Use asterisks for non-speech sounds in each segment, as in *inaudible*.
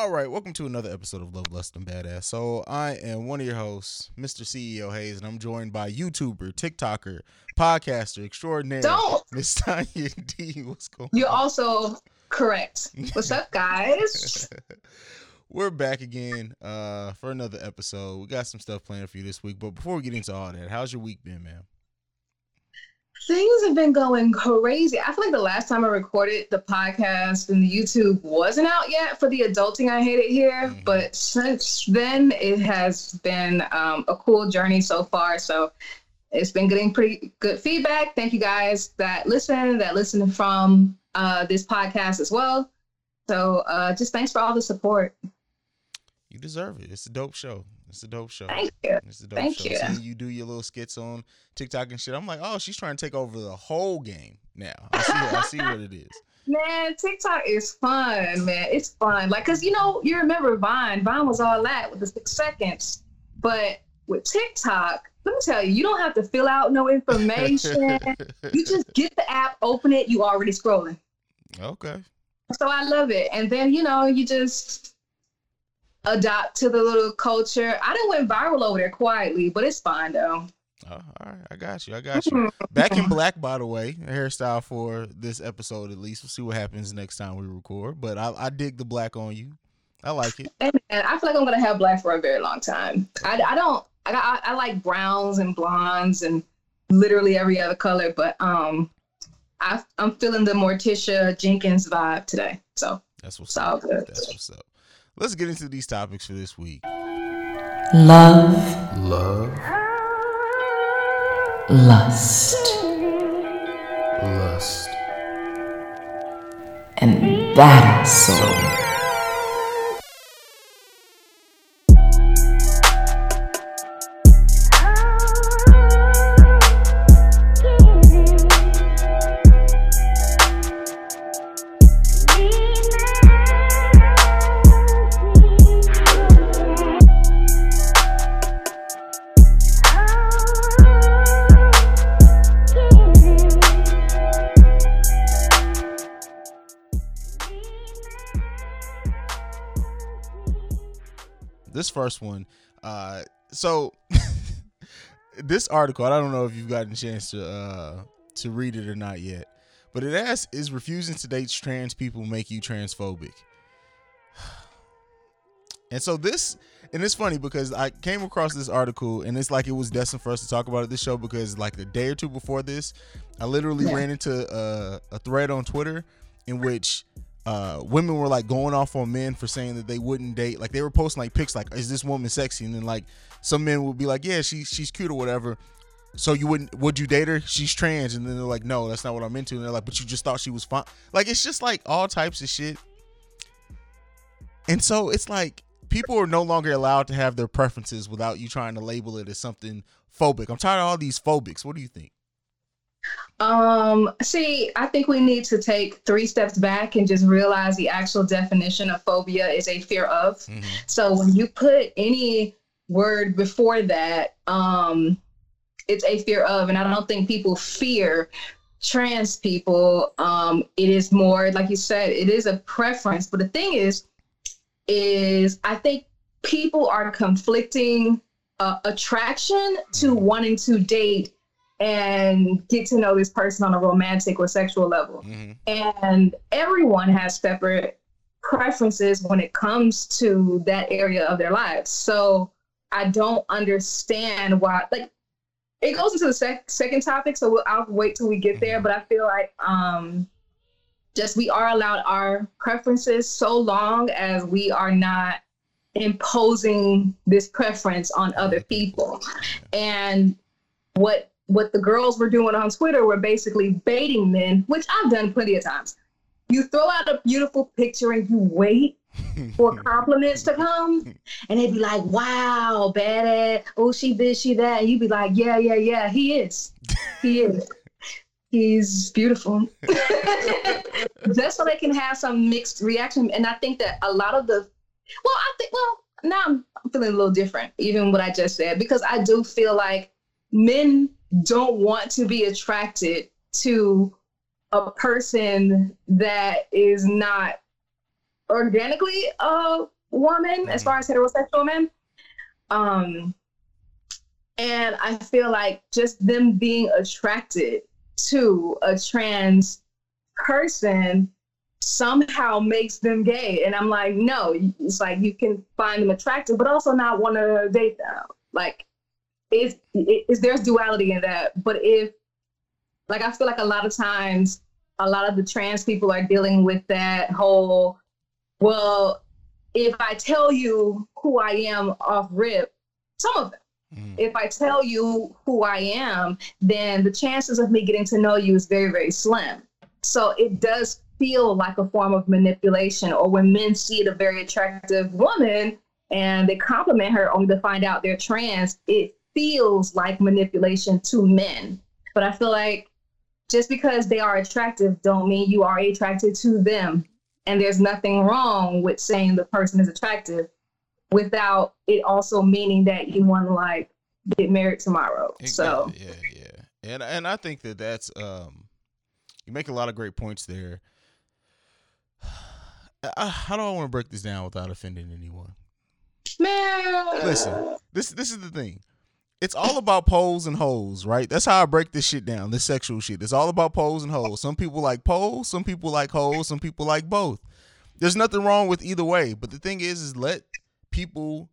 All right, welcome to another episode of Love, Lust, and Badass. So I am one of your hosts, Mr. CEO Hayes, and I'm joined by YouTuber, TikToker, podcaster extraordinaire, Don't. Miss Tanya D. What's going You're on? also correct. What's up, guys? *laughs* We're back again uh, for another episode. We got some stuff planned for you this week, but before we get into all that, how's your week been, man? Things have been going *laughs* crazy. I feel like the last time I recorded the podcast and the YouTube wasn't out yet for the adulting I hated here, Mhm. but since then it has been um, a cool journey so far. So it's been getting pretty good feedback. Thank you guys that listen, that listen from uh, this podcast as well. So uh, just thanks for all the support. You deserve it. It's a dope show. It's a dope show. Thank you. It's a dope Thank show. you. Seeing you do your little skits on TikTok and shit. I'm like, oh, she's trying to take over the whole game now. I see, I see what it is. *laughs* Man, TikTok is fun, man. It's fun. Like, cause you know, you remember Vine. Vine was all that with the six seconds. But with TikTok, let me tell you, you don't have to fill out no information. *laughs* you just get the app, open it, you already scrolling. okay. So I love it. And then, you know, you just adopt to the little culture. I didn't went viral over there quietly, but it's fine though. Oh, all right, I got you. I got you. *laughs* Back in black, by the way, hairstyle for this episode at least. We'll see what happens next time we record. But I, I dig the black on you. I like it. And, and I feel like I'm gonna have black for a very long time. I, I don't. I, got- I I like browns and blondes and literally every other color, but um, I I'm feeling the Morticia Jenkins vibe today. So That's what's all up. good. That's what's up. Let's get into these topics for this week. Love, Love, lust, lust, and badass soul. First one uh so *laughs* this article i don't know if you've gotten a chance to uh to read it or not yet but it asks is refusing to date trans people make you transphobic *sighs* and so this and it's funny because i came across this article and it's like it was destined for us to talk about it this show because like a day or two before this i literally Yeah. ran into uh, a thread on twitter in which uh, women were like going off on men for saying that they wouldn't date. Like they were posting like pics, like is this woman sexy? And then like some men would be like, yeah, she's she's cute or whatever. So you wouldn't would you date her? She's trans, and then they're like, no, that's not what I'm into. And they're like, but you just thought she was fine. Like it's just like all types of shit. And so it's like people are no longer allowed to have their preferences without you trying to label it as something phobic. I'm tired of all these phobics. What do you think? Um, see, I think we need to take three steps back and just realize the actual definition of phobia is a fear of. Mhm. So when you put any word before that, um, it's a fear of, and I don't think people fear trans people. Um, it is more like you said, it is a preference. But the thing is, is I think people are conflicting uh, attraction to wanting to date and get to know this person on a romantic or sexual level Mm-hmm. and everyone has separate preferences when it comes to that area of their lives. So I don't understand why, like, it goes into the sec- second topic. So we'll, I'll wait till we get there. But I feel like um, just we are allowed our preferences so long as we are not imposing this preference on other people. And what what the girls were doing on Twitter were basically baiting men, which I've done plenty of times. You throw out a beautiful picture and you wait for *laughs* compliments to come, and they'd be like, "Wow, badass! Oh, she this, she that," and you'd be like, "Yeah, yeah, yeah, he is, he is, he's beautiful." *laughs* Just so they can have some mixed reaction, and I think that a lot of the, well, I think, well, now I'm feeling a little different, even what I just said, because I do feel like men don't want to be attracted to a person that is not organically a woman as Mhm. far as heterosexual men. Um, and I feel like just them being attracted to a trans person somehow makes them gay. And I'm like, no, it's like you can find them attractive, but also not want to date them. Like, is is there's duality in that? But if, like, I feel like a lot of times, a lot of the trans people are dealing with that whole, well, if I tell you who I am off rip, some of them Mhm. if I tell you who I am, then the chances of me getting to know you is very, very slim. So it does feel like a form of manipulation. Or when men see a very attractive woman and they compliment her only to find out they're trans, it feels like manipulation to men. But I feel like just because they are attractive don't mean you are attracted to them. And there's nothing wrong with saying the person is attractive without it also meaning that you want to like get married tomorrow. So Exactly. yeah, yeah, and and I think that that's um, you make a lot of great points there. How *sighs* do I want to break this down without offending anyone? man, Listen, this this is the thing. It's all about poles and holes, right? That's how I break this shit down. This sexual shit. It's all about poles and holes. Some people like poles, some people like holes, some people like both. There's nothing wrong with either way. But the thing is, is let people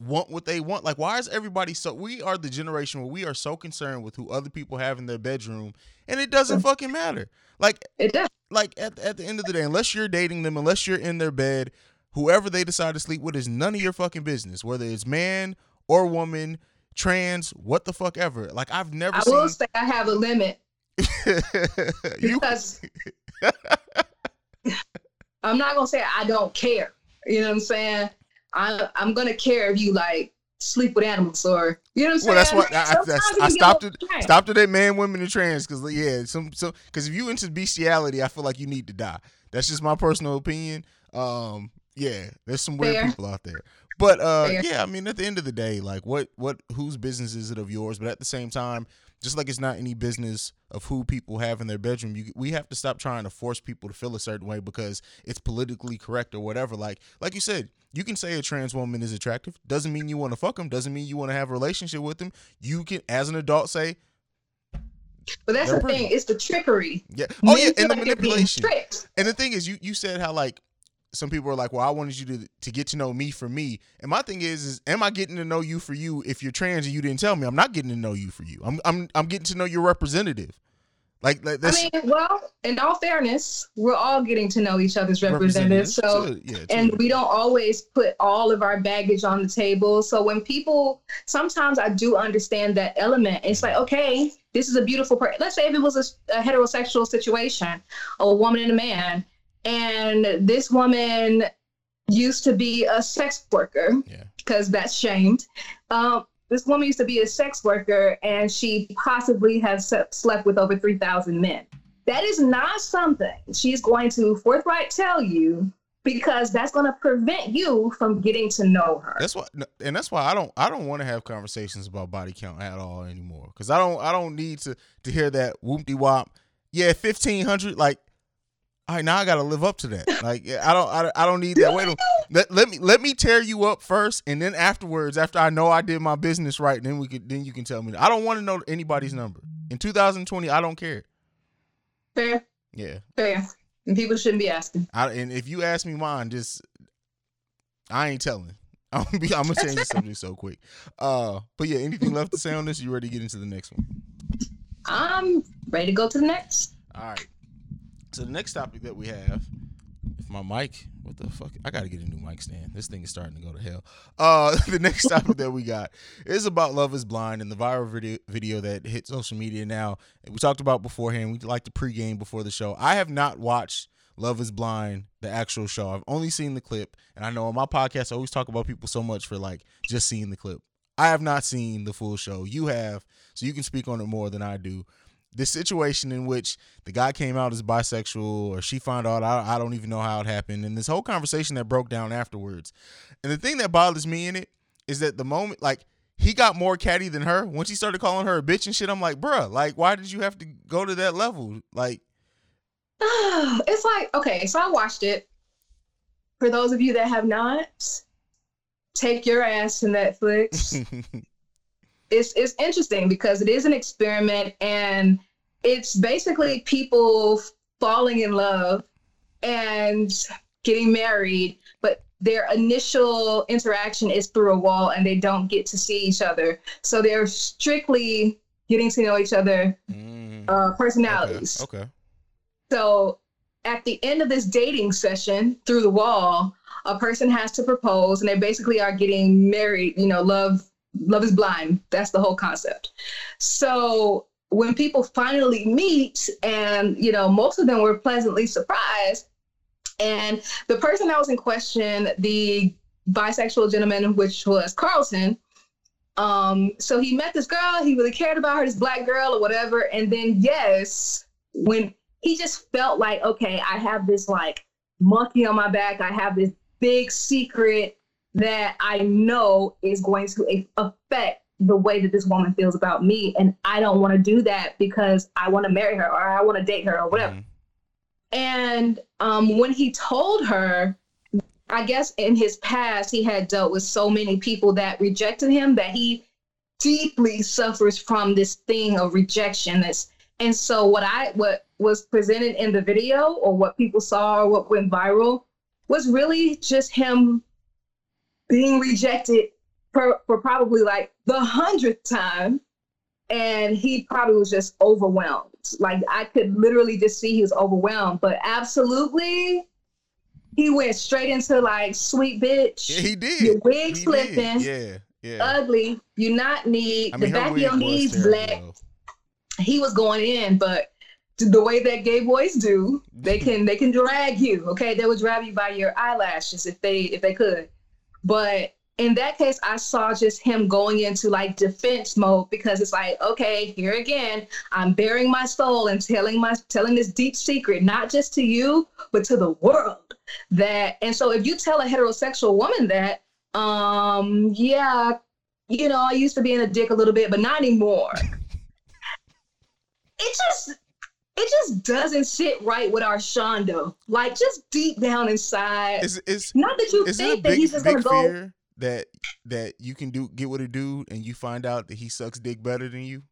want what they want. Like, why is everybody so? We are the generation where we are so concerned with who other people have in their bedroom, and it doesn't mm. fucking matter. Like, it does. like at, at the end of the day, unless you're dating them, unless you're in their bed, whoever they decide to sleep with is none of your fucking business. Whether it's man or woman, trans, what the fuck ever. Like I've never I seen will say I have a limit *laughs* you. because *laughs* I'm not gonna say I don't care. You know what I'm saying? I I'm gonna care if you like sleep with animals or you know what I'm Well, that's saying. what I, I, Sometimes that's, it I stopped it. Stopped it at man, women, and trans because yeah, some so because if you into bestiality, I feel like you need to die. That's just my personal opinion. Um, yeah, there's some weird Fair. people out there, but uh, Fair. yeah, I mean, at the end of the day, like, what what whose business is it of yours? But at the same time, just like it's not any business of who people have in their bedroom, you, we have to stop trying to force people to feel a certain way because it's politically correct or whatever. Like, like you said, you can say a trans woman is attractive. Doesn't mean you want to fuck them. Doesn't mean you want to have a relationship with them. You can, as an adult, say, But that's They're the pretty. thing. It's the trickery. yeah. Oh Men yeah, and the like manipulation. And the thing is, you you said how like some people are like, well, I wanted you to to get to know me for me. And my thing is, is am I getting to know you for you? If you're trans and you didn't tell me, I'm not getting to know you for you. I'm I'm I'm getting to know your representative. Like, like that's I mean, well, in all fairness, we're all getting to know each other's representatives. So yeah, and we don't always put all of our baggage on the table. So when people, sometimes I do understand that element. It's like, okay, this is a beautiful person. Let's say if it was a, a heterosexual situation, a woman and a man, and this woman used to be a sex worker yeah. because that's shamed. Um, this woman used to be a sex worker and she possibly has slept with over 3,000 men. That is not something she's going to forthright tell you because that's going to prevent you from getting to know her. That's why, and that's why I don't I don't want to have conversations about body count at all anymore. Because I don't I don't need to to hear that whoop de wop. Yeah, fifteen hundred. Like, all right, now I got to live up to that. Like, I don't I, I don't need that. Wait, a- let, let me let me tear you up first, and then afterwards, after I know I did my business right, then we could then you can tell me. I don't want to know anybody's number in 2020. I don't care. Fair, Yeah, fair. And people shouldn't be asking. I, and if you ask me mine, just I ain't telling. *laughs* I'm gonna, be, I'm gonna change the subject so quick. Uh, but yeah, anything left to say on this? You ready to get into the next one? I'm ready to go to the next. All right. So the next topic that we have, if my mic, what the fuck? I gotta get a new mic stand. This thing is starting to go to hell. Uh, *laughs* the next topic that we got is about Love Is Blind and the viral video video that hit social media now. We talked about beforehand. We like to pregame before the show. I have not watched Love Is Blind, the actual show. I've only seen the clip, and I know on my podcast I always talk about people so much for like just seeing the clip. I have not seen the full show. You have, so you can speak on it more than I do this situation in which the guy came out as bisexual or she found out I, I don't even know how it happened and this whole conversation that broke down afterwards. And the thing that bothers me in it is that the moment like he got more catty than her. Once he started calling her a bitch and shit i'm like bruh like why did you have to go to that level? Like *sighs* it's like okay so i watched it. For those of you that have not, take your ass to Netflix. *laughs* it's it's interesting because it is an experiment and it's basically people falling in love and getting married, but their initial interaction is through a wall and they don't get to see each other. So they're strictly getting to know each other Mm, uh, personalities. okay. okay. So at the end of this dating session through the wall, a person has to propose and they basically are getting married, you know, love love is blind. That's the whole concept. So when people finally meet and, you know, most of them were pleasantly surprised and the person that was in question, the bisexual gentleman, which was Carlton, um, so he met this girl, he really cared about her, this black girl or whatever. And then, yes, when he just felt like, okay, I have this like monkey on my back, I have this big secret that I know is going to affect the way that this woman feels about me. And I don't want to do that because I want to marry her or I want to date her or whatever. Mhm. And um, when he told her, I guess in his past, he had dealt with so many people that rejected him that he deeply suffers from this thing of rejection. That's, and so what I what was presented in the video or what people saw or what went viral was really just him being rejected for, for probably like the hundredth time. And he probably was just overwhelmed. Like I could literally just see he was overwhelmed. But absolutely, he went straight into like sweet bitch. Yeah, he did. Your wig He did. Yeah, yeah. Ugly. You not need I mean, the back of your knees black. He was going in, but the way that gay boys do, they *laughs* can they can drag you. Okay, they would drag you by your eyelashes if they if they could. But in that case, I saw just him going into like defense mode because it's like, okay, here again, I'm bearing my soul and telling my telling this deep secret, not just to you, but to the world. That and so if you tell a heterosexual woman that, um, yeah, you know, I used to be in a dick a little bit, but not anymore. *laughs* it just it just doesn't sit right with our Shondo. Like just deep down inside. Is is not that you think that big he's just gonna go that that you can do get with a dude and you find out that he sucks dick better than you?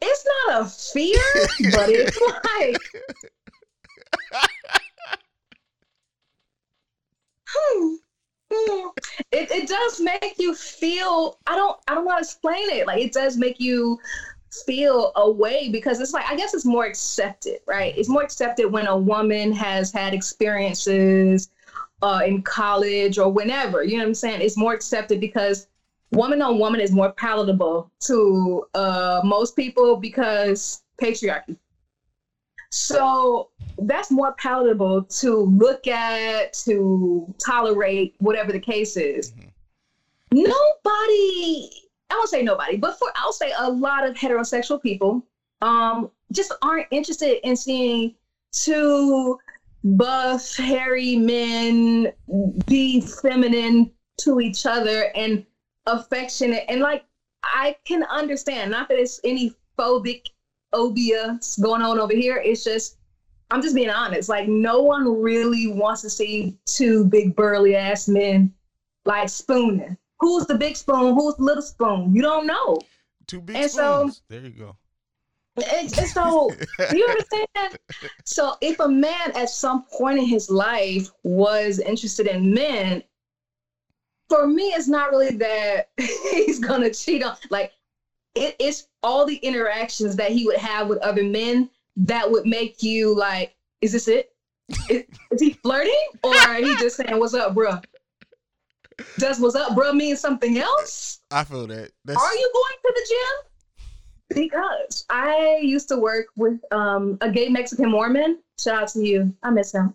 it's not a fear, but it's *laughs* like hmm, hmm. it, it does make you feel I don't I don't know how to explain it. Like it does make you feel a way because it's like I guess it's more accepted, right? It's more accepted when a woman has had experiences uh, in college or whenever. You know what I'm saying? It's more accepted because woman on woman is more palatable to uh, most people because patriarchy. So that's more palatable to look at, to tolerate, whatever the case is. Mhm. Nobody, I won't say nobody, but for I'll say a lot of heterosexual people um, just aren't interested in seeing two buff, hairy men be feminine to each other and affectionate. And like, I can understand, not that it's any phobic obia going on over here. It's just, I'm just being honest. Like, no one really wants to see two big burly ass men like spooning. Who's the big spoon? Who's the little spoon? You don't know. Two big And so- there you go. And, so, you understand? So, if a man at some point in his life was interested in men, for me, it's not really that *laughs* he's gonna cheat on. Like, it, it's all the interactions that he would have with other men that would make you like, is this it? Is, is he flirting or he just saying, "What's up, bruh"? Does "What's up, bruh" mean something else? I feel that. That's, Are you going to the gym? Because I used to work with um, a gay Mexican Mormon. Shout out to you. I miss him.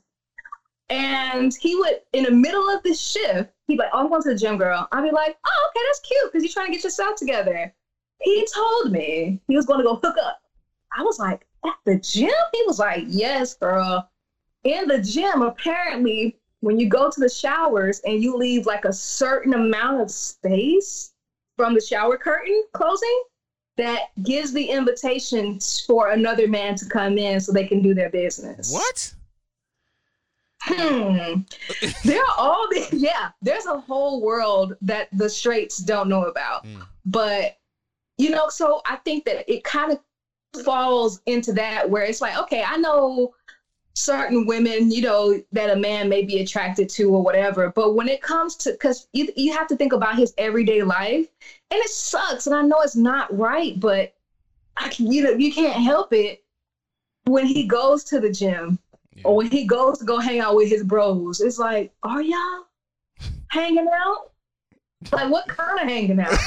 And he would, in the middle of the shift, he'd be like, Oh, I'm going to the gym, girl. I'd be like, Oh, okay, that's cute because you're trying to get yourself together. He told me he was going to go hook up. I was like, At the gym? He was like, Yes, girl. In the gym, apparently, when you go to the showers and you leave like a certain amount of space from the shower curtain closing, that gives the invitation for another man to come in so they can do their business. What? Hmm. there are all the *laughs* yeah. There's a whole world that the straights don't know about, Mm. but you know. So I think that it kind of falls into that where it's like, okay, I know certain women, you know, that a man may be attracted to or whatever, but when it comes to because you you have to think about his everyday life, and it sucks, and I know it's not right, but I can, you know you can't help it when he goes to the gym Yeah. or when he goes to go hang out with his bros, it's like, are y'all *laughs* hanging out? Like, what kind of hanging out? *laughs*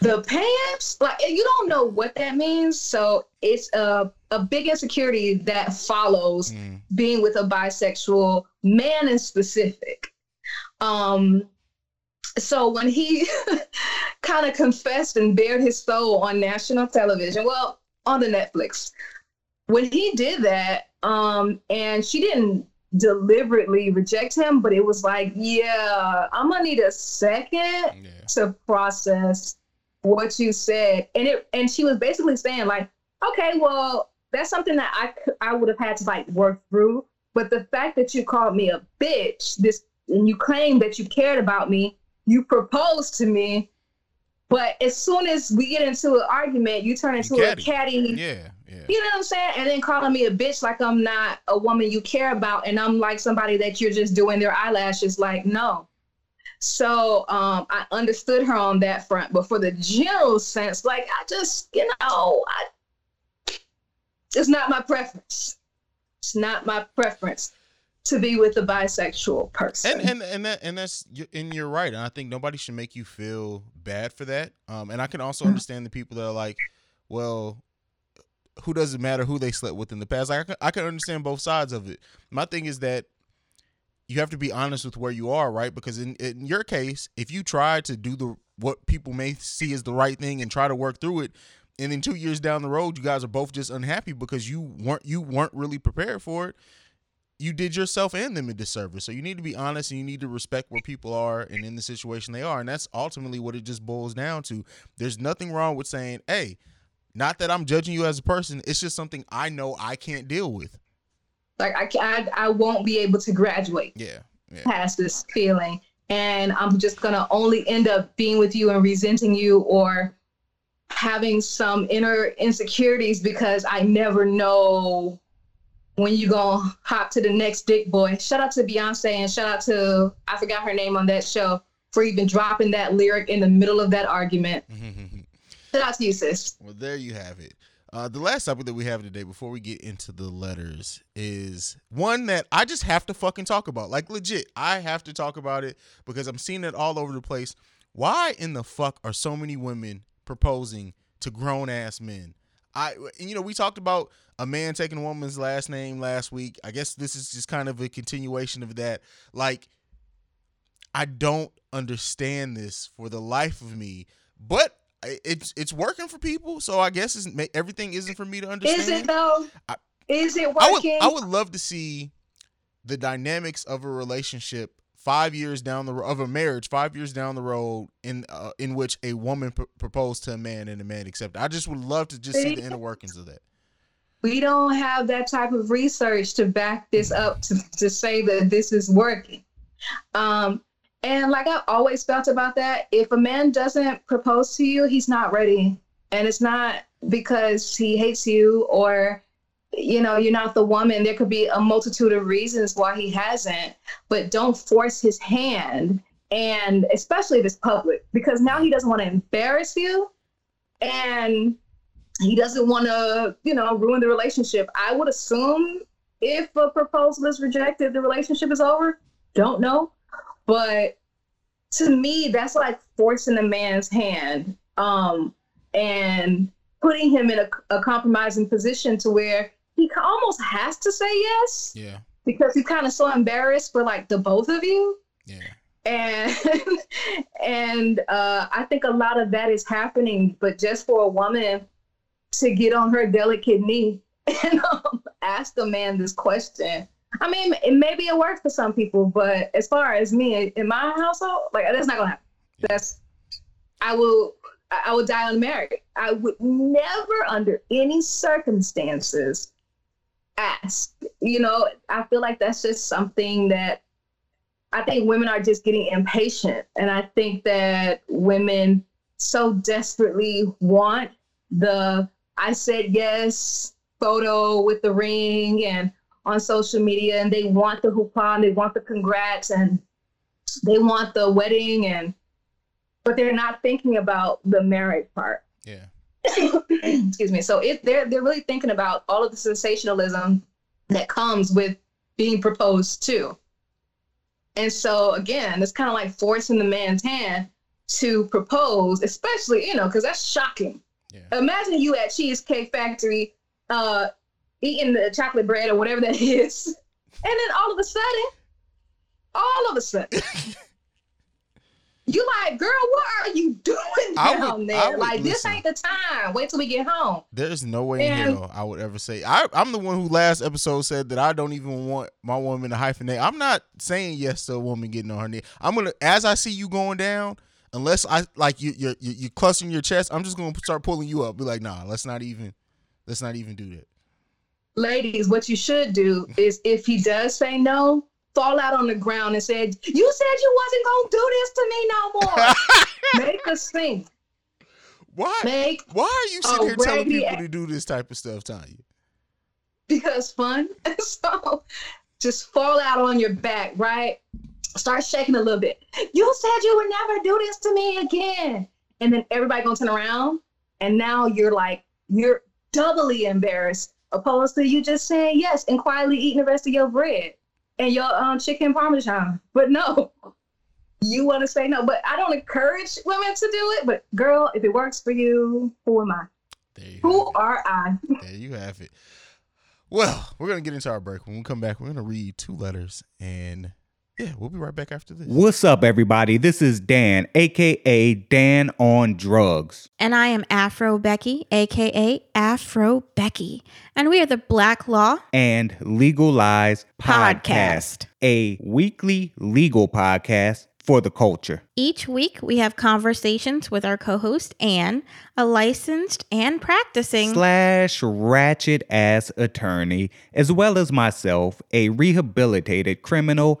the pants? Like, you don't know what that means. So it's a, a big insecurity that follows Mm. being with a bisexual man in specific. Um, so when he *laughs* kind of confessed and bared his soul on national television, well, on the Netflix, when he did that, um, and she didn't deliberately reject him, but it was like, yeah, I'm gonna need a second Yeah. to process what you said and it and she was basically saying like okay well that's something that I, I would have had to like work through but the fact that you called me a bitch this and you claim that you cared about me you proposed to me but as soon as we get into an argument you turn into catty. a catty Yeah. Yeah. you know what I'm saying? And then calling me a bitch like I'm not a woman you care about and I'm like somebody that you're just doing their eyelashes like no. So um I understood her on that front, but for the general sense, like I just, you know, I it's not my preference. It's not my preference to be with a bisexual person. and and and that and that's and you're right and i think nobody should make you feel bad for that um and i can also Mhm. understand the people that are like well who does it matter who they slept with in the past like i can, I can understand both sides of it my thing is that you have to be honest with where you are right because in, in your case if you try to do the what people may see as the right thing and try to work through it and then two years down the road you guys are both just unhappy because you weren't you weren't really prepared for it you did yourself and them a disservice. So you need to be honest and you need to respect where people are and in the situation they are. And that's ultimately what it just boils down to. There's nothing wrong with saying, hey, not that I'm judging you as a person. It's just something I know I can't deal with. like I, ca- I I won't be able to graduate. Yeah. Yeah. past this feeling and i'm just gonna only end up being with you and resenting you or having some inner insecurities because i never know when you gonna hop to the next dick boy shout out to beyonce and shout out to i forgot her name on that show for even dropping that lyric in the middle of that argument *laughs* shout out to you sis well, there you have it. Uh, the last topic that we have today, before we get into the letters, is one that I just have to fucking talk about. Like legit, I have to talk about it because I'm seeing it all over the place. Why in the fuck are so many women proposing to grown ass men? I, and, you know, we talked about a man taking a woman's last name last week. I guess this is just kind of a continuation of that. Like, I don't understand this for the life of me, but it's it's working for people. So I guess it's, everything isn't for me to understand. is it though I- is it I would working I would love to see the dynamics of a relationship five years down the ro- of a marriage five years down the road in uh, in which a woman pr- proposed to a man and a man accepted. I just would love to just see the inner workings of that. we don't have that type of research to back this up to, to say that this is working. Um, and like I've always felt about that, if a man doesn't propose to you, he's not ready. And it's not because he hates you or, you know, you're not the woman. There could be a multitude of reasons why he hasn't, but don't force his hand. And especially it's public, because now he doesn't want to embarrass you. And he doesn't want to, you know, ruin the relationship. I would assume if a proposal is rejected, the relationship is over. Don't know, but to me, that's like forcing a man's hand um, and putting him in a, a compromising position to where he almost has to say yes Yeah, because he's kind of so embarrassed for like the both of you yeah, and *laughs* and uh, I think a lot of that is happening. But just for a woman to get on her delicate knee *laughs* and um, ask a man this question, I mean, it, maybe it works for some people, but as far as me in my household, like that's not gonna happen. That's I will I would die unmarried. I would never, under any circumstances, ask. You know, I feel like that's just something that I think women are just getting impatient. And I think that women so desperately want the I said yes photo with the ring and on social media and they want the hoopla they want the congrats and they want the wedding and but they're not thinking about the marriage part. Yeah. Excuse me. So if they're they're really thinking about all of the sensationalism that comes with being proposed to. And so again, it's kind of like forcing the man's hand to propose, especially, you know, because that's shocking. Yeah. Imagine you at Cheesecake Factory uh eating the chocolate bread or whatever that *laughs* is. And then all of a sudden, all of a sudden, *laughs* you like, girl, what are you doing down would- there? Like, this ain't the time. Wait till we get home. There's no way in hell I would ever say. I, I'm the one who last episode said that I don't even want my woman to hyphenate. I'm not saying yes to a woman getting on her knee. I'm gonna, as I see you going down, unless I like you, you're you, you clutching your chest. I'm just gonna start pulling you up. Be like, nah, let's not even, let's not even do that. Ladies, what you should do is if he does say no, fall out on the ground and said, You said you wasn't gonna do this to me no more. *laughs* Make a scene. Why? Make Why are you sitting here telling people to do this type of stuff, Tanya? because fun. *laughs* so just fall out on your back, right? Start shaking a little bit. You said you would never do this to me again. And then everybody gonna turn around and now you're like, you're doubly embarrassed, opposed to you just saying yes and quietly eating the rest of your bread and your um chicken parmesan. But no. *laughs* You want to say no, but I don't encourage women to do it. But girl, if it works for you, who am I? There you Who are I? *laughs* There you have it. Well, we're gonna get into our break. When we come back, we're gonna read two letters, and yeah, we'll be right back after this. What's up, everybody? This is Dan, aka Dan on Drugs. And I am Afro Becky, aka Afro Becky. And we are the Black Law and Legal Lies Podcast, Podcast. a weekly legal podcast for the culture. Each week, we have conversations with our co host, Anne, a licensed and practicing. Slash ratchet ass attorney, as well as myself, a rehabilitated criminal,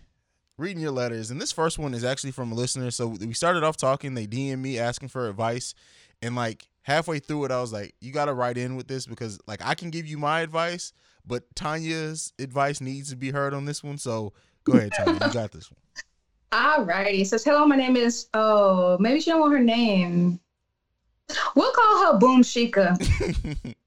reading your letters, and this first one is actually from a listener. So we started off talking. They DM me asking for advice, and like halfway through it, I was like, "You got to write in with this because like I can give you my advice, but Tanya's advice needs to be heard on this one." So go ahead, Tanya, you got this one. *laughs* Alrighty. It says, hello, my name is, oh, maybe she don't want her name. We'll call her Boom Shika. *laughs*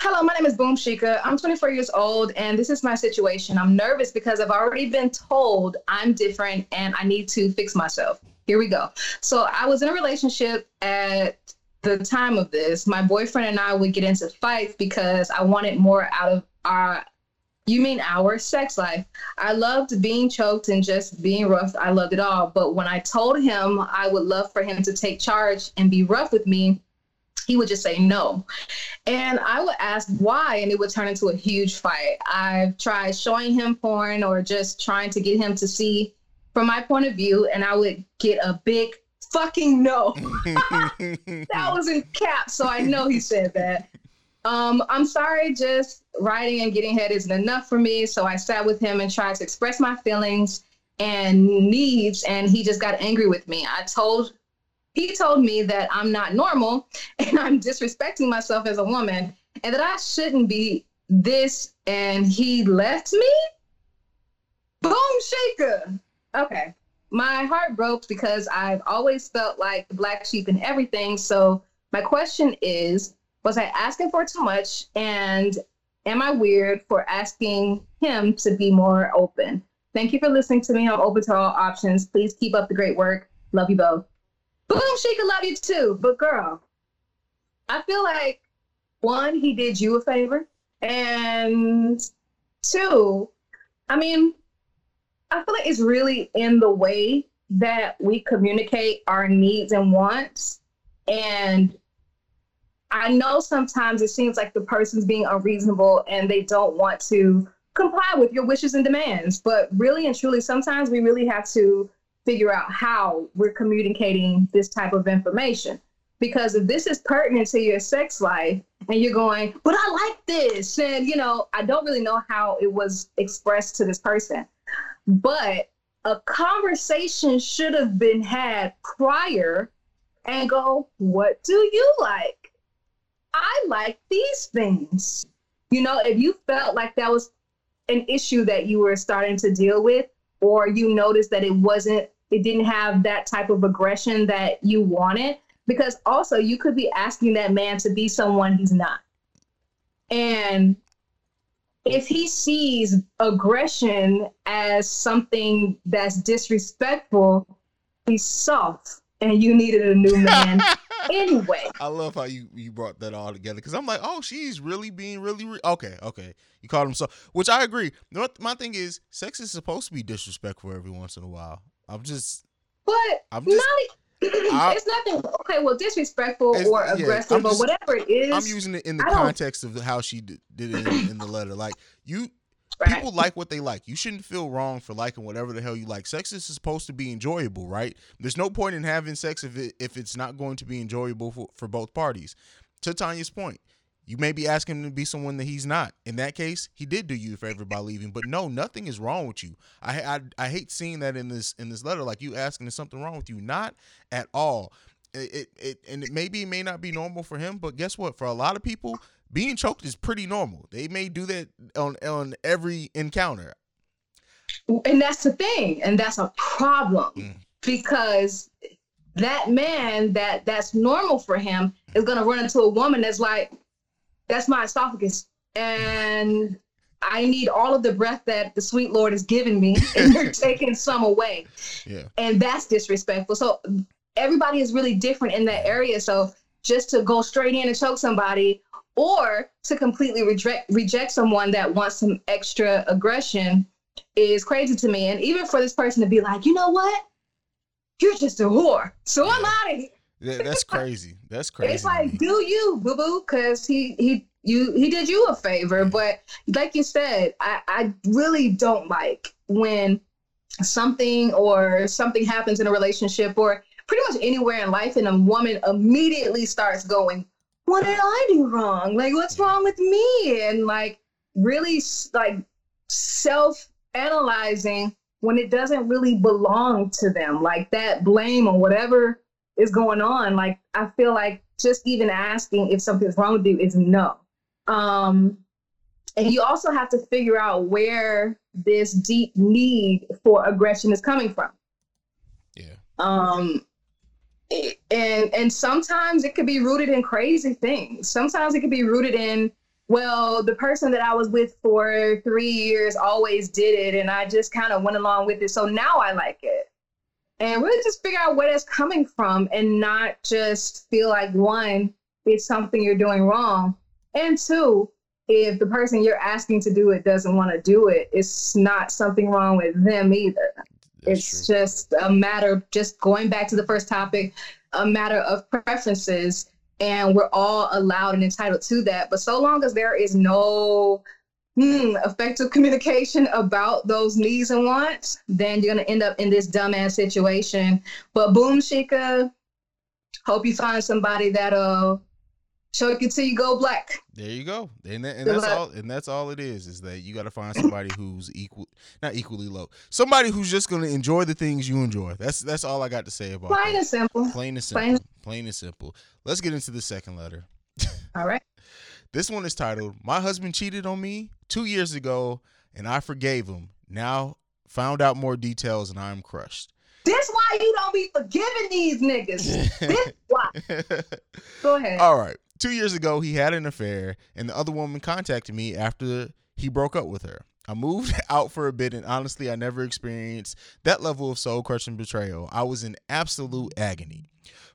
hello, my name is Boom Shika. I'm 24 years old, and this is my situation. I'm nervous because I've already been told I'm different and I need to fix myself. Here we go. So I was in a relationship at the time of this. My boyfriend and I would get into fights because I wanted more out of our, you mean our sex life. I loved being choked and just being rough. I loved it all. But when I told him I would love for him to take charge and be rough with me, he would just say no. And I would ask why, and it would turn into a huge fight. I've tried showing him porn or just trying to get him to see from my point of view, and I would get a big fucking no. *laughs* that was in caps, so I know he said that. Um, I'm sorry, just writing and getting head isn't enough for me. So I sat with him and tried to express my feelings and needs, and he just got angry with me. I told he told me that I'm not normal *laughs* and I'm disrespecting myself as a woman and that I shouldn't be this, and he left me. Boom Shika. Okay. My heart broke because I've always felt like the black sheep in everything. So my question is, was I asking for too much? And am I weird for asking him to be more open? Thank you for listening to me. I'm open to all options. Please keep up the great work. Love you both. Boom, she could love you too. But girl, I feel like one, he did you a favor. And two, I mean, I feel like it's really in the way that we communicate our needs and wants. And I know sometimes it seems like the person's being unreasonable and they don't want to comply with your wishes and demands. But really and truly, sometimes we really have to figure out how we're communicating this type of information. Because if this is pertinent to your sex life and you're going, but I like this, and you know, I don't really know how it was expressed to this person. But a conversation should have been had prior and go, what do you like? I like these things. You know, if you felt like that was an issue that you were starting to deal with, or you noticed that it wasn't, it didn't have that type of aggression that you wanted, because also you could be asking that man to be someone he's not. And if he sees aggression as something that's disrespectful, he's soft and you needed a new *laughs* man anyway. I love how you you brought that all together because I'm like, oh, she's really being really re- okay. Okay, you called him so, which I agree. My thing is, sex is supposed to be disrespectful every once in a while. I'm just, But I'm just, not, *clears throat* it's nothing. Okay, well, disrespectful or yeah, aggressive I'm or whatever it is. I'm using it in the context of how she did, did it in, in the letter. Like you, people like what they like. You shouldn't feel wrong for liking whatever the hell you like. Sex is supposed to be enjoyable, right? There's no point in having sex if it if it's not going to be enjoyable for, for both parties. To Tanya's point, you may be asking him to be someone that he's not. In that case, he did do you a favor by leaving. But no, nothing is wrong with you. I I, I hate seeing that in this in this letter. Like you asking, is something wrong with you? Not at all. It, it, it and it maybe it may not be normal for him, but guess what? For a lot of people, being choked is pretty normal. They may do that on on every encounter. and that's the thing and that's a problem Mm. because that man that that's normal for him is going to run into a woman that's like that's my esophagus and i need all of the breath that the sweet lord has given me *laughs* and you're taking some away Yeah. and that's disrespectful so everybody is really different in that area so just to go straight in and choke somebody or to completely reject reject someone that wants some extra aggression is crazy to me. And even for this person to be like, you know what? You're just a whore. So I'm out of here. That's crazy. That's crazy. It's like, do you, boo boo? Because he he you he did you a favor. But like you said, I, I really don't like when something or something happens in a relationship or pretty much anywhere in life and a woman immediately starts going, What did I do wrong? Like, what's wrong with me? And like really like self analyzing when it doesn't really belong to them. Like that blame or whatever is going on. Like I feel like just even asking if something's wrong with you is no. Um, and you also have to figure out where this deep need for aggression is coming from. Yeah. Um, and and sometimes it could be rooted in crazy things. Sometimes it could be rooted in well, the person that I was with for three years always did it, and I just kind of went along with it. So now I like it. And really just figure out where that's coming from and not just feel like one, it's something you're doing wrong. And two, if the person you're asking to do it doesn't want to do it, it's not something wrong with them either. That's it's true. just a matter of just going back to the first topic, a matter of preferences. And we're all allowed and entitled to that. But so long as there is no hmm, effective communication about those needs and wants, then you're going to end up in this dumbass situation. But boom, Shika, hope you find somebody that'll choke till you go black. There you go. And, that, and that's luck. all and that's all it is is that you got to find somebody who's equal not equally low. Somebody who's just going to enjoy the things you enjoy. That's that's all I got to say about Plain that. and simple. Plain and simple. Plain- Plain and simple. Let's get into the second letter. *laughs* All right. This one is titled "My husband cheated on me 2 years ago and I forgave him. Now found out more details and I'm crushed." This why you don't be forgiving these niggas. *laughs* this why. *laughs* Go ahead. All right. Two years ago, he had an affair, and the other woman contacted me after he broke up with her. I moved *laughs* out for a bit, and honestly, I never experienced that level of soul crushing betrayal. I was in absolute agony.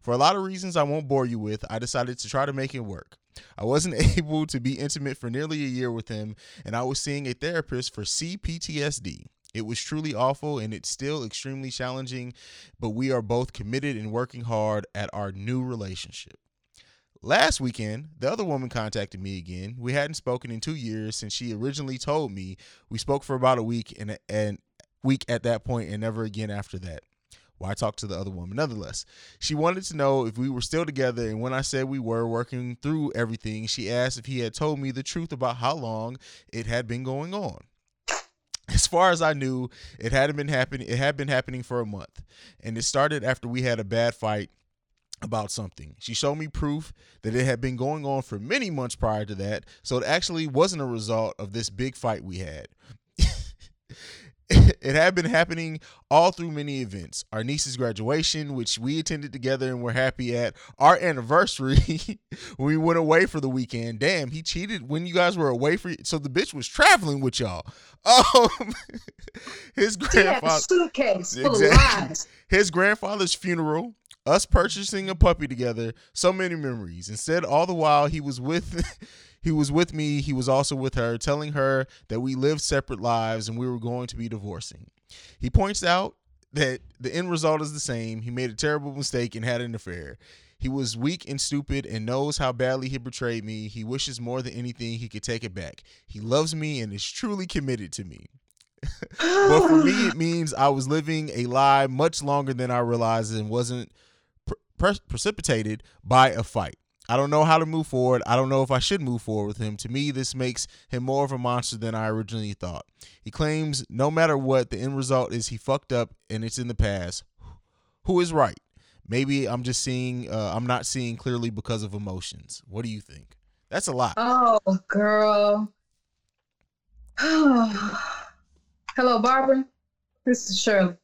For a lot of reasons I won't bore you with, I decided to try to make it work. I wasn't *laughs* able to be intimate for nearly a year with him, and I was seeing a therapist for CPTSD. It was truly awful and it's still extremely challenging, but we are both committed and working hard at our new relationship. Last weekend, the other woman contacted me again. We hadn't spoken in two years since she originally told me. We spoke for about a week and and week at that point and never again after that. I talked to the other woman nonetheless. She wanted to know if we were still together, and when I said we were working through everything, she asked if he had told me the truth about how long it had been going on. As far as I knew, it hadn't been happening. It had been happening for a month, and it started after we had a bad fight about something. She showed me proof that it had been going on for many months prior to that, so it actually wasn't a result of this big fight we had. *laughs* it had been happening all through many events. Our niece's graduation, which we attended together and were happy at. Our anniversary, when *laughs* we went away for the weekend. Damn, he cheated when you guys were away for. So the bitch was traveling with y'all. *laughs* Um, his grandfather suitcase full exactly. His grandfather's funeral, us purchasing a puppy together, so many memories. Instead, all the while he was with *laughs* he was with me, he was also with her, telling her that we lived separate lives and we were going to be divorcing. He points out that the end result is the same. He made a terrible mistake and had an affair. He was weak and stupid and knows how badly he betrayed me. He wishes more than anything he could take it back. He loves me and is truly committed to me. *laughs* but for me, it *sighs* means I was living a lie much longer than I realized and wasn't pre- precipitated by a fight. I don't know how to move forward. I don't know if I should move forward with him. To me, this makes him more of a monster than I originally thought. He claims no matter what, the end result is he fucked up and it's in the past. Who is right? Maybe I'm just seeing, uh, I'm not seeing clearly because of emotions. What do you think? That's a lot. Oh, girl. *sighs* Hello, Barbara. This is Shirley.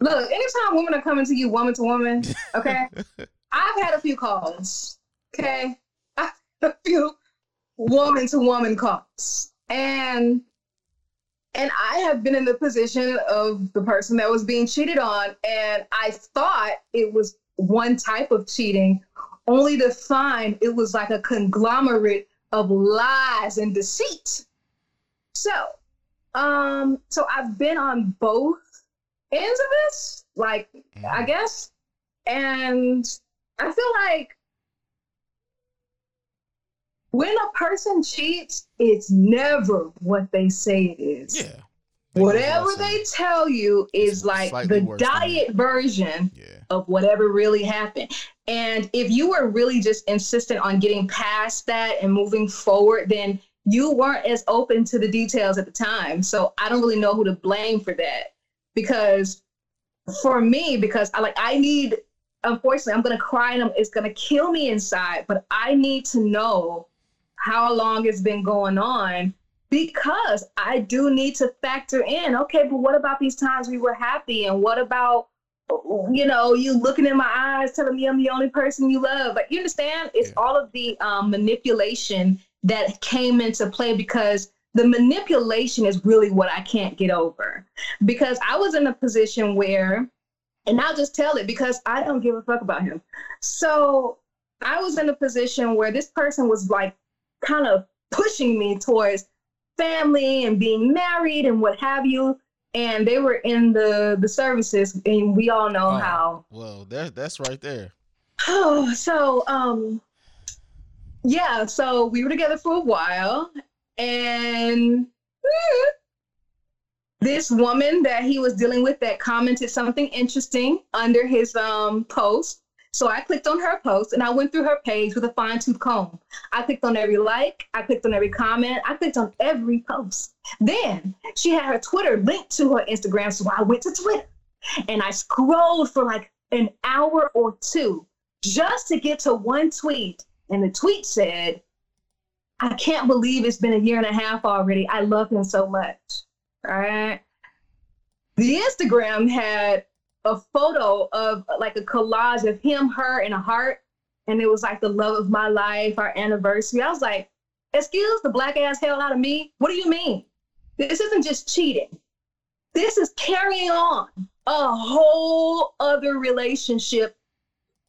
Look, anytime women are coming to you woman to woman, okay? *laughs* I've had a few calls. Okay. I've had a few woman to woman calls. And and I have been in the position of the person that was being cheated on. And I thought it was one type of cheating, only to find it was like a conglomerate of lies and deceit. So, um, so I've been on both ends of this, like mm. I guess, and I feel like when a person cheats, it's never what they say it is. Yeah. Whatever they tell you is like the diet version yeah. of whatever really happened. And if you were really just insistent on getting past that and moving forward, then you weren't as open to the details at the time. So I don't really know who to blame for that. Because for me, because I like I need unfortunately, I'm to cry and it's going to kill me inside. But I need to know how long it's been going on because I do need to factor in. Okay, but what about these times we were happy, and what about you know you looking in my eyes, telling me I'm the only person you love? Like you understand? It's yeah. all of the um, manipulation that came into play because the manipulation is really what I can't get over because I was in a position where and I'll just tell it because I don't give a fuck about him. So I was in a position where this person was like kind of pushing me towards family and being married and what have you. And they were in the the services, and we all know oh, how. Well, that that's right there. Oh, *sighs* so um, yeah. So we were together for a while, and eh, this woman that he was dealing with that commented something interesting under his um, post. So I clicked on her post and I went through her page with a fine tooth comb. I clicked on every like, I clicked on every comment, I clicked on every post. Then she had her Twitter linked to her Instagram. So I went to Twitter and I scrolled for like an hour or two just to get to one tweet. And the tweet said, I can't believe it's been a year and a half already. I love him so much. All right. The Instagram had a photo of like a collage of him, her, and a heart. And it was like the love of my life, our anniversary. I was like, excuse the black ass hell out of me. What do you mean? This isn't just cheating. This is carrying on a whole other relationship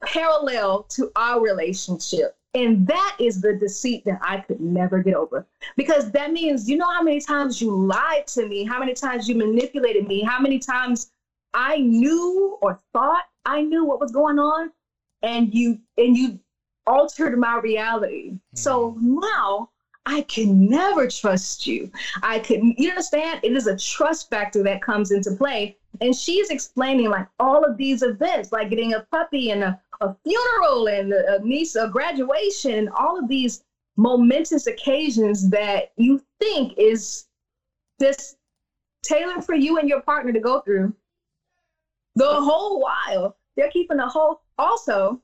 parallel to our relationship. And that is the deceit that I could never get over. Because that means you know how many times you lied to me, how many times you manipulated me, how many times I knew or thought I knew what was going on, and you and you altered my reality. So mm-hmm. now I can never trust you. I can you understand? It is a trust factor that comes into play. And she's explaining like all of these events, like getting a puppy and a, a funeral and a, niece, a graduation, all of these momentous occasions that you think is just tailored for you and your partner to go through. The whole while they're keeping the whole also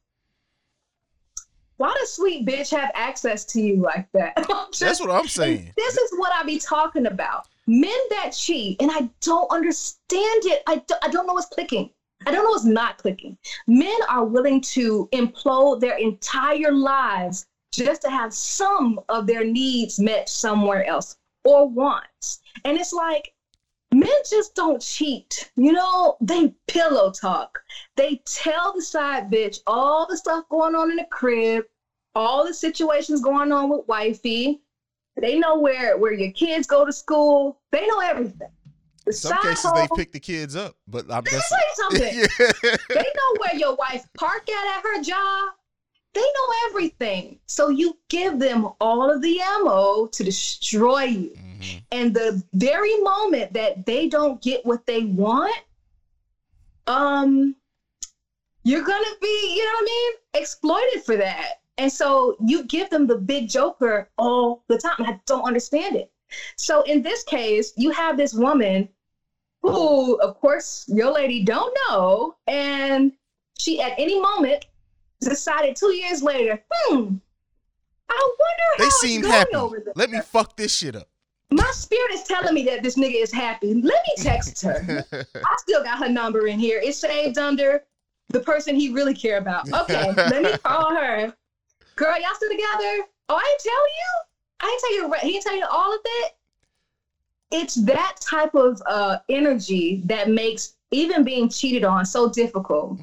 why does sweet bitch have access to you like that? *laughs* That's what I'm saying. This is what I be talking about. Men that cheat, and I don't understand it. I, do, I don't know what's clicking. I don't know what's not clicking. Men are willing to implode their entire lives just to have some of their needs met somewhere else or wants. And it's like, men just don't cheat. You know, they pillow talk. They tell the side bitch all the stuff going on in the crib, all the situations going on with wifey. They know where where your kids go to school. They know everything. The some cases, hoe- they pick the kids up, but I'm Let me that's something. *laughs* yeah. They know where your wife park at at her job. They know everything. So you give them all of the ammo to destroy you. Mhm. And the very moment that they don't get what they want, um, you're gonna be, you know what I mean, exploited for that. And so you give them the big joker all the time. I don't understand it. So in this case, you have this woman who, of course, your lady don't know, and she at any moment decided two years later, hmm, I wonder how They it's seem going happy. over there. Let me fuck this shit up. My spirit is telling me that this nigga is happy. Let me text her. *laughs* I still got her number in here. It's saved under the person he really care about. Okay, *laughs* let me call her. Girl, y'all still together? Oh, I tell you. I tell you. He tell you all of that. It's that type of uh, energy that makes even being cheated on so difficult.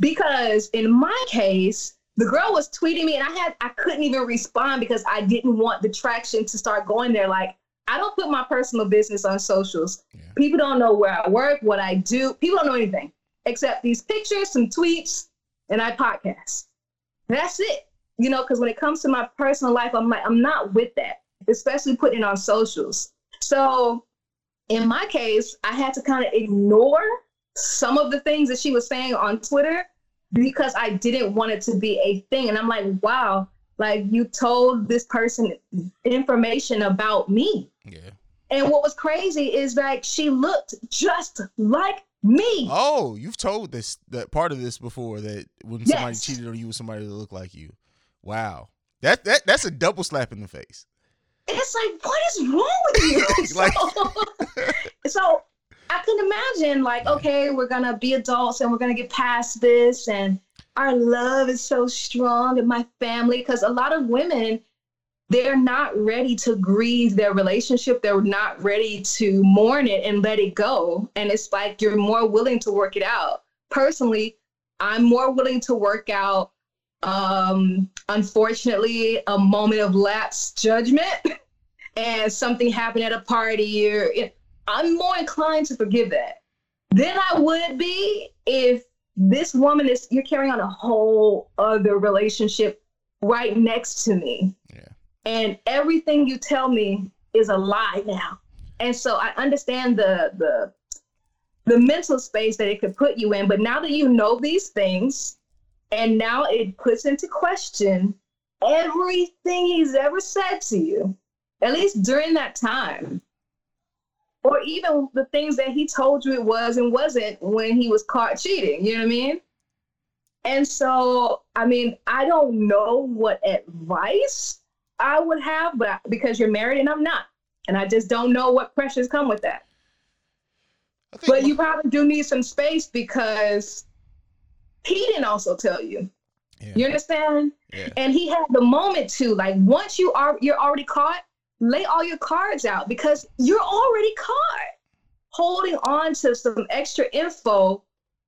Because in my case, the girl was tweeting me, and I had I couldn't even respond because I didn't want the traction to start going there. Like I don't put my personal business on socials. Yeah. People don't know where I work, what I do. People don't know anything except these pictures, some tweets, and I podcast. That's it. You know, because when it comes to my personal life, I'm like, I'm not with that, especially putting it on socials. So in my case, I had to kind of ignore some of the things that she was saying on Twitter because I didn't want it to be a thing. And I'm like, wow, like you told this person information about me. yeah. And what was crazy is like she looked just like me. Oh, you've told this that part of this before that when somebody cheated on you with somebody that looked like you. Wow. That that that's a double slap in the face. It's like, what is wrong with you? *laughs* Like- so, *laughs* so I can imagine, like, okay, we're gonna be adults and we're gonna get past this, and our love is so strong in my family. Because a lot of women, they're not ready to grieve their relationship. They're not ready to mourn it and let it go. And it's like you're more willing to work it out. Personally, I'm more willing to work out um unfortunately a moment of lapse judgment *laughs* and something happened at a party or it, i'm more inclined to forgive that than i would be if this woman is you're carrying on a whole other relationship right next to me Yeah. and everything you tell me is a lie now and so i understand the the the mental space that it could put you in but now that you know these things and now it puts into question everything he's ever said to you, at least during that time. Or even the things that he told you it was and wasn't when he was caught cheating. You know what I mean? And so, I mean, I don't know what advice I would have, but I- because you're married and I'm not. And I just don't know what pressures come with that. But my- you probably do need some space because he didn't also tell you. yeah, You understand? yeah. And he had the moment to like once you are you're already caught, lay all your cards out because you're already caught. Holding on to some extra info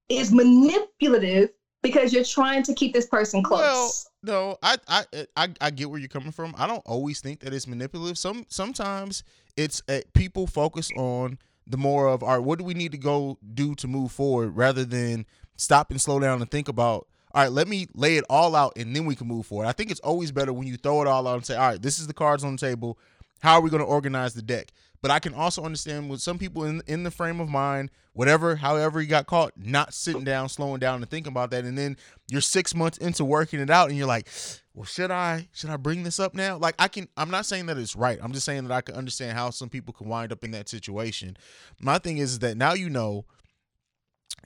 is manipulative because you're trying to keep this person close. Well, no, I, I I I get where you're coming from. I don't always think that it's manipulative. Some sometimes it's uh, people focus on the more of all right, what do we need to go do to move forward, rather than stop and slow down and think about. All right, let me lay it all out and then we can move forward. I think it's always better when you throw it all out and say, all right, this is the cards on the table. How are we going to organize the deck? But I can also understand with some people in in the frame of mind, whatever, however he got caught, not sitting down, slowing down, and thinking about that, and then you're six months into working it out, and you're like, well, should I should I bring this up now? Like I can, I'm not saying that it's right. I'm just saying that I can understand how some people can wind up in that situation. My thing is that now you know.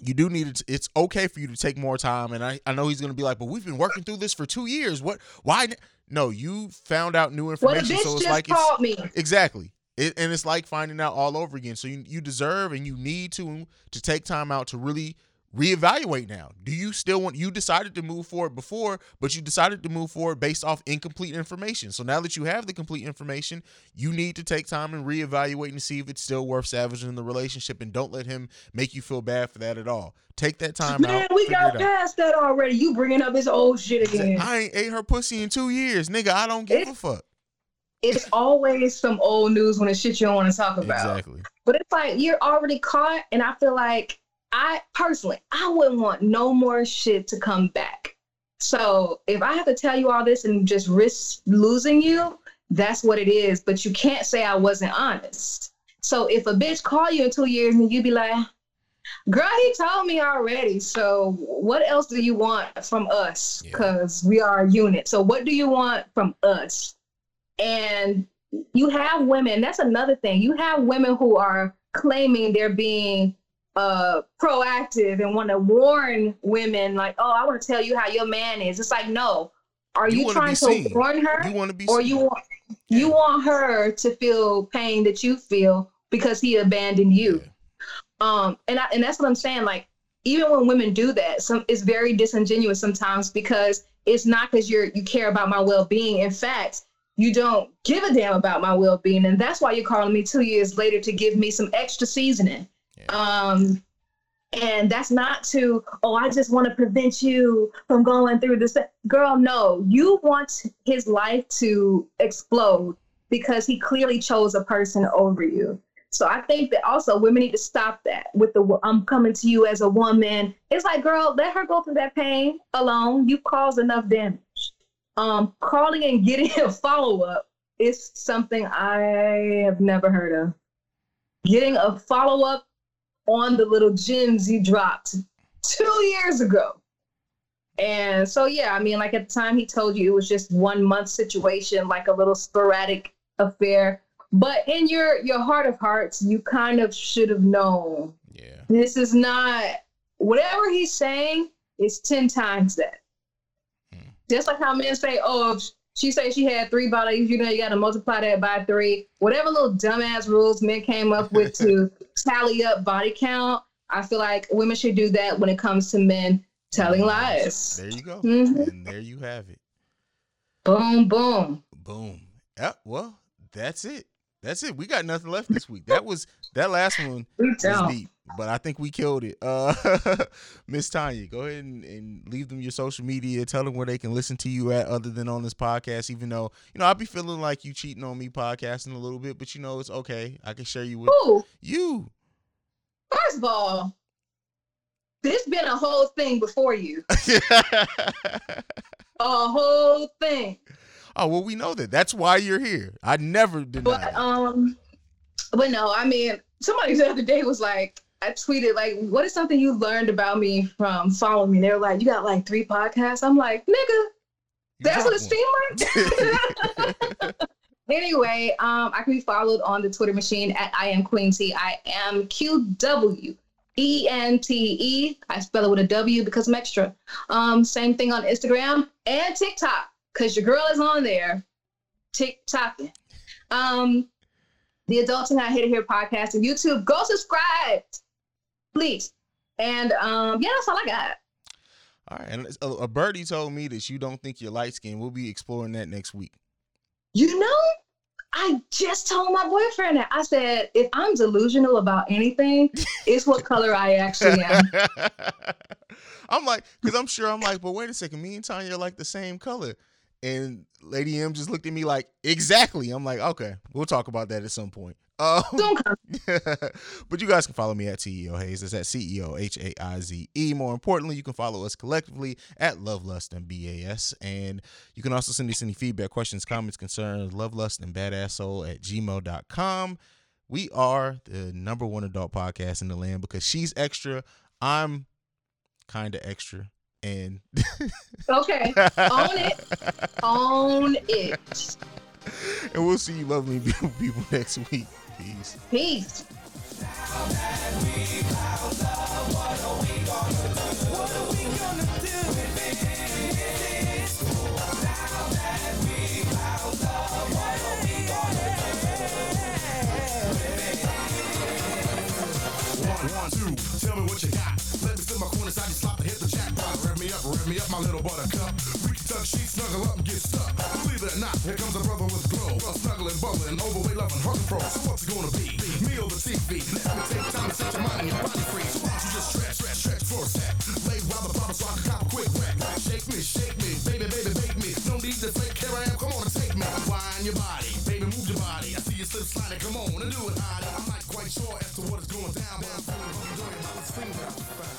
You do need it. It's okay for you to take more time, and I, I know he's gonna be like, but we've been working through this for two years. What? Why? No, you found out new information, bitch so it's like it's me. Exactly. It, and it's like finding out all over again. So you, you deserve and you need to to take time out to really reevaluate now. Do you still want you decided to move forward before, but you decided to move forward based off incomplete information. So now that you have the complete information, you need to take time and reevaluate and see if it's still worth salvaging the relationship and don't let him make you feel bad for that at all. Take that time Man, out. we got past that already. You bringing up this old shit again. I ain't ate her pussy in two years, nigga. I don't give a fuck. It's always some old news when it's shit you don't want to talk about. Exactly. But it's like you're already caught, and I feel like I personally, I wouldn't want no more shit to come back. So if I have to tell you all this and just risk losing you, that's what it is. But you can't say I wasn't honest. So if a bitch call you in two years and you be like, girl, he told me already. So what else do you want from us? Yeah. Because we are a unit. So what do you want from us? And you have women, that's another thing. You have women who are claiming they're being uh proactive and want to warn women like, oh, I want to tell you how your man is. It's like, no. Are You you, trying to seen. warn her? You want to be or seen. you want you want her to feel pain that you feel because he abandoned you. Yeah. Um, and I, and that's what I'm saying. Like, even when women do that, some it's very disingenuous sometimes because it's not because you're you care about my well being. In fact, you don't give a damn about my well being, and that's why you're calling me two years later to give me some extra seasoning. Um, and that's not to oh I just want to prevent you from going through this. Girl, no, you want his life to explode because he clearly chose a person over you. So I think that also women need to stop that with the I'm coming to you as a woman. It's like, girl, let her go through that pain alone. You've caused enough damage. Um, calling and getting a follow up is something I have never heard of. Getting a follow up on the little gems he dropped two years ago. And so, yeah, I mean, like at the time he told you it was just one month situation, like a little sporadic affair. But in your your heart of hearts, you kind of should have known Yeah. this is not whatever he's saying is 10 times that. Hmm. Just like how men say, oh, if she say she had three bodies, you know, you got to multiply that by three. Whatever little dumbass rules men came up with to *laughs* tally up body count, I feel like women should do that when it comes to men telling lies. There you go. Mhm. And there you have it. Boom, boom. Boom. Yeah, well, that's it. That's it. We got nothing left this week. That was that last one was deep, but I think we killed it. Uh *laughs* Miss Tanya, go ahead and, and leave them your social media. Tell them where they can listen to you at other than on this podcast, even though, you know, I'd be feeling like you cheating on me podcasting a little bit, but you know, it's okay. I can share you with Ooh, you. first of all, this been a whole thing before you. *laughs* A whole thing. oh, well, we know that. That's why you're here. I never denied But it. um, but no, I mean, somebody the other day was like, I tweeted like, "What is something you learned about me from following me?" They were like, "You got like three podcasts." I'm like, "Nigga, that's what it seemed like." anyway, um, I can be followed on the Twitter machine at I am Queen T. I am Q W E N T E. I spell it with a W because I'm extra. Um, same thing on Instagram and TikTok because your girl is on there, TikToking. Um, the Adulting and I Hate It Here podcast and YouTube. Go subscribe, please. And um, yeah, that's all I got. All right, and a, a birdie told me that you don't think you're light skinned. We'll be exploring that next week. You know, I just told my boyfriend that. I said, if I'm delusional about anything, it's what color I actually am. *laughs* I'm like, because I'm sure I'm like, but wait a second, me and Tanya are like the same color. And Lady M just looked at me like, exactly. I'm like, okay, we'll talk about that at some point. Um, Don't come. *laughs* but you guys can follow me at CEO Haize. That's at CEO H A I Z E. More importantly, you can follow us collectively at Love Lust and BAS. And you can also send us any feedback, questions, comments, concerns, love lust and badass soul at gmail.com. We are the number one adult podcast in the land because she's extra. I'm kind of extra. And *laughs* Okay. Own it. Own it. and we'll see you lovely beautiful *laughs* people next week. Peace. Peace. One, one, two, tell me what you got. Let me my corner side, you slop and hit the jackpot. Rev me up, rev me up, my little buttercup. Tuck sheets, snuggle up and get stuck. Believe it or not, here comes a brother with glow. Well, snuggling, bubbling, overweight, loving, hurt pro. So what's it gonna be? Me over TV. Let me take time to set your mind and your body free. So why don't you just stretch, stretch, stretch for a sec. Lay while the bottle so I can cop a quick wreck. Shake me, shake me, baby, baby, bake me. No need to fake, here I am, come on and take me. Wind your body, baby, move your body. I see you slip sliding, come on and do it, hottie. I'm not quite sure as to what is going down, but I'm feeling hungry, swing down.